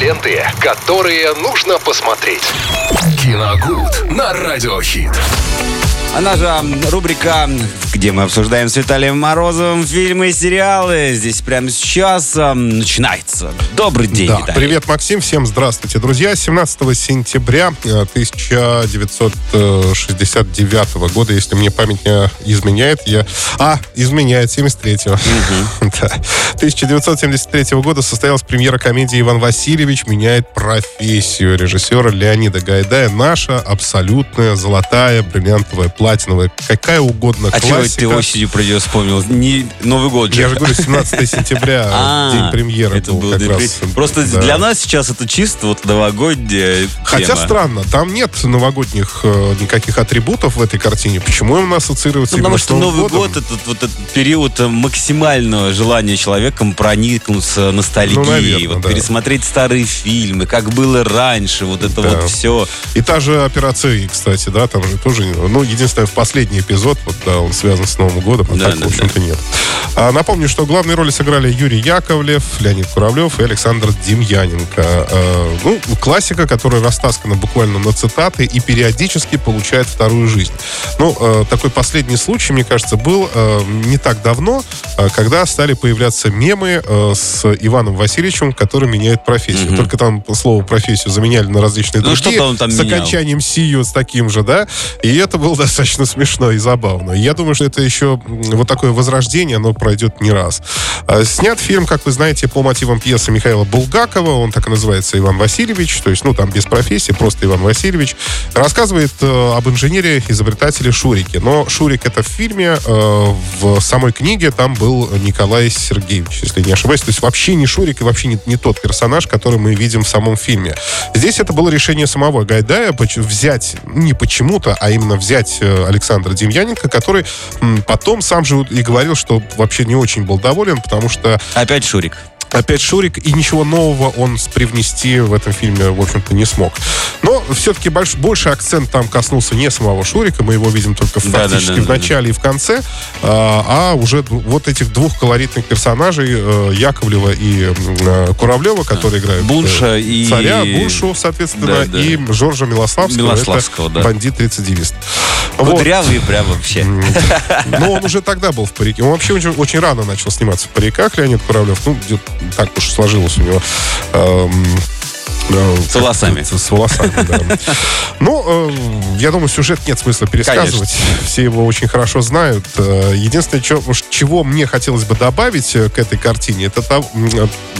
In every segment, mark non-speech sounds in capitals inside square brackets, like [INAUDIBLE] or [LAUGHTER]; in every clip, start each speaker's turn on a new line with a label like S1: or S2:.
S1: ленты, которые нужно посмотреть. Киногуд на Радиохит.
S2: Она же рубрика, где мы обсуждаем с Виталием Морозовым фильмы и сериалы. Здесь прямо сейчас э, начинается. Добрый день,
S3: Да,
S2: Виталий.
S3: привет, Максим, всем здравствуйте, друзья. 17 сентября э, 1969 года, если мне память не изменяет, я... А, изменяет, 73-го. [LAUGHS] Да. 1973 года состоялась премьера комедии «Иван Васильевич меняет профессию» режиссера Леонида Гайдая. Наша абсолютная золотая, бриллиантовая, платиновая, какая угодно
S2: А чего
S3: классика.
S2: ты осенью про нее вспомнил? Не Новый год же.
S3: Я же говорю, 17 сентября, [LAUGHS]
S2: А,
S3: день премьеры
S2: это
S3: был
S2: был
S3: как раз.
S2: Просто
S3: Да.
S2: для нас сейчас это чисто вот новогодняя
S3: Хотя
S2: тема.
S3: странно, там нет новогодних э, никаких атрибутов в этой картине. Почему он ассоциируется
S2: Ну, потому что Новый
S3: годом?
S2: год это вот этот период максимального желания человеком проникнуться ностальгией,
S3: Ну, наверное,
S2: вот
S3: да.
S2: пересмотреть старые фильмы, как было раньше, вот это
S3: Да.
S2: вот все.
S3: И та же операция кстати, да, там же тоже, ну, единственное, в последний эпизод, вот, да, он связан с Новым годом, а
S2: Да,
S3: так,
S2: да,
S3: в общем-то, нет. А, напомню, что главные роли сыграли Юрий Яковлев, Леонид Куравлев и Александр Демьяненко. А, ну, классика, которая растаскана буквально на цитаты и периодически получает вторую жизнь. Ну, э, такой последний случай, мне кажется, был э, не так давно, э, когда стали появляться мемы э, с Иваном Васильевичем, который меняет профессию. Только там слово профессию заменяли на различные
S2: Ну,
S3: другие.
S2: что-то он там
S3: с
S2: менял.
S3: окончанием сию с таким же, да. И это было достаточно смешно и забавно. Я думаю, что это еще вот такое возрождение, оно пройдет не раз. А, Снят фильм, как вы знаете, по мотивам пьесы Михаила Булгакова. Он так и называется «Иван Васильевич». То есть, ну, там без профессии, просто Иван Васильевич. Рассказывает э, об инженере-изобретателе Шурике. Но Шурик это в фильме, э, в самой книге там был Николай Сергеевич, если не ошибаюсь. То есть вообще не Шурик и вообще не, не тот персонаж, который мы видим в самом фильме. Здесь это было решение самого Гайдая взять, не почему-то, а именно взять э, Александра Демьяненко, который потом сам же и говорил, что вообще не очень был доволен, потому что
S2: Опять Шурик.
S3: Опять Шурик, и ничего нового он привнести в этом фильме, в общем-то, не смог. Но все-таки больш, больше акцент там коснулся не самого Шурика, мы его видим только
S2: Да,
S3: фактически
S2: да, да,
S3: в начале и в конце, а, а уже вот этих двух колоритных персонажей, э, Яковлева и э, Куравлева, которые играют э,
S2: Бунша и-
S3: царя, Буншу, соответственно, и Жоржа Милославского,
S2: Милославского,
S3: это
S2: да.
S3: бандит-рецидивист. Вот.
S2: Кудрявый прям вообще. [LAUGHS]
S3: Но он уже тогда был в парике. Он вообще очень, очень рано начал сниматься в париках, Леонид Куравлев. Ну, где-то так уж сложилось у него. Э,
S2: С волосами.
S3: С, [LAUGHS] с волосами, да. Ну, э, я думаю, сюжет нет смысла пересказывать. Все его очень хорошо знают. Э, Единственное, уж чего мне хотелось бы добавить к этой картине, это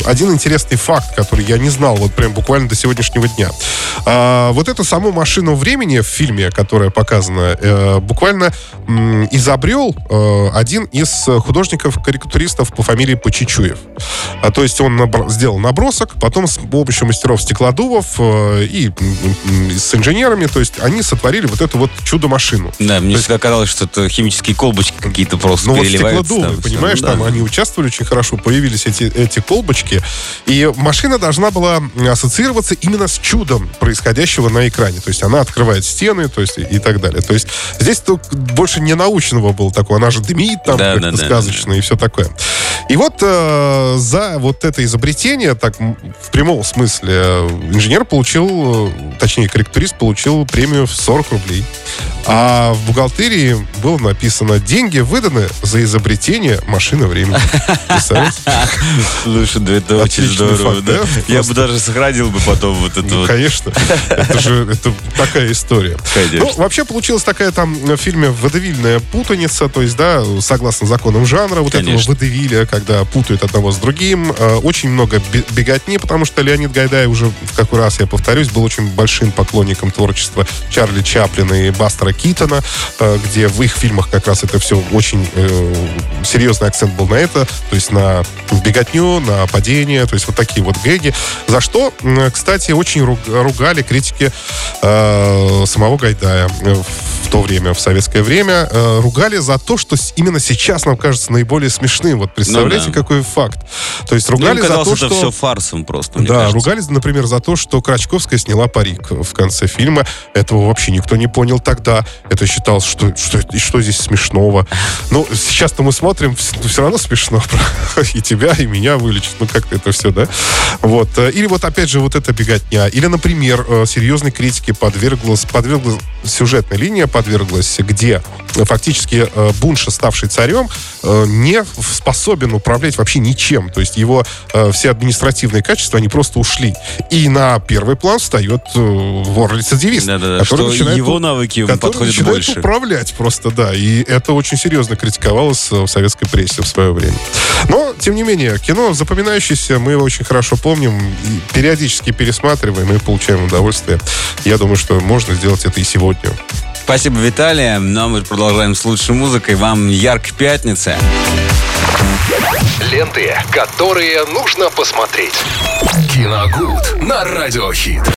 S3: один интересный факт, который я не знал вот прям буквально до сегодняшнего дня. А, Вот эту саму машину времени в фильме, которая показана, э, буквально м, изобрел э, один из художников-карикатуристов по фамилии Почечуев. А, то есть он сделал набросок, потом с помощью мастеров стеклодувов э, и с инженерами, то есть они сотворили вот эту вот чудо-машину.
S2: Да, мне всегда казалось, что это химические колбочки какие-то просто
S3: Ну вот стеклодувы,
S2: там,
S3: понимаешь.
S2: Ну,
S3: там
S2: да.
S3: они участвовали очень хорошо, появились эти, эти колбочки, и машина должна была ассоциироваться именно с чудом происходящего на экране. То есть она открывает стены, то есть и, так далее. То есть здесь больше не научного было такого, она же дымит там
S2: Да,
S3: как-то
S2: да, да,
S3: сказочно и все такое. И вот э, за вот это изобретение, так в прямом смысле, э, инженер получил, э, точнее, корректурист получил премию в 40 рублей. А в бухгалтерии было написано «Деньги выданы за изобретение машины времени».
S2: Слушай, да это очень здорово? Я бы даже сохранил бы потом вот это
S3: Ну, конечно. Это же такая история. Ну, вообще получилась такая там в фильме водевильная путаница, то есть, да, согласно законам жанра, вот этого водевиля, когда путают одного с другим. Э, Очень много бе- беготни, потому что Леонид Гайдай уже, в какой раз я повторюсь, был очень большим поклонником творчества Чарли Чаплина и Бастера Китона, э, где в их фильмах как раз это все очень э, серьезный акцент был на это, то есть на беготню, на падение, то есть вот такие вот гэги. За что, кстати, очень ру- ругали критики самого Гайдая. В то время, в советское время, э, ругали за то, что именно сейчас нам кажется наиболее смешным. Вот представляете, ну, да. какой факт. То есть ругали за то,
S2: что...
S3: это
S2: все фарсом просто,
S3: Да, кажется. ругались, например, за то, что Крачковская сняла парик в конце фильма. Этого вообще никто не понял тогда. Это считалось, что, что, что здесь смешного. Ну, сейчас-то мы смотрим, все равно смешно. [LAUGHS] И тебя, и меня вылечат. Ну, как это все, да? Вот. Или вот, опять же, вот эта беготня. Или, например, э, серьезной критике подверглась, подверглась сюжетная линия подверглась, где фактически э, Бунша, ставший царем, э, не способен управлять вообще ничем. То есть его все административные качества, они просто ушли. И на первый план встает вор-рецидивист.
S2: Да-да-да, который что начинает, его навыки который
S3: начинает
S2: больше.
S3: управлять просто, да. И это очень серьезно критиковалось в советской прессе в свое время. Но, тем не менее, кино запоминающееся, мы его очень хорошо помним, периодически пересматриваем и получаем удовольствие. Я думаю, что можно сделать это и сегодня.
S2: Спасибо, Виталий. Ну, а мы продолжаем с лучшей музыкой. Вам яркой пятницы.
S1: Ленты, которые нужно посмотреть. Киногуд на радиохит.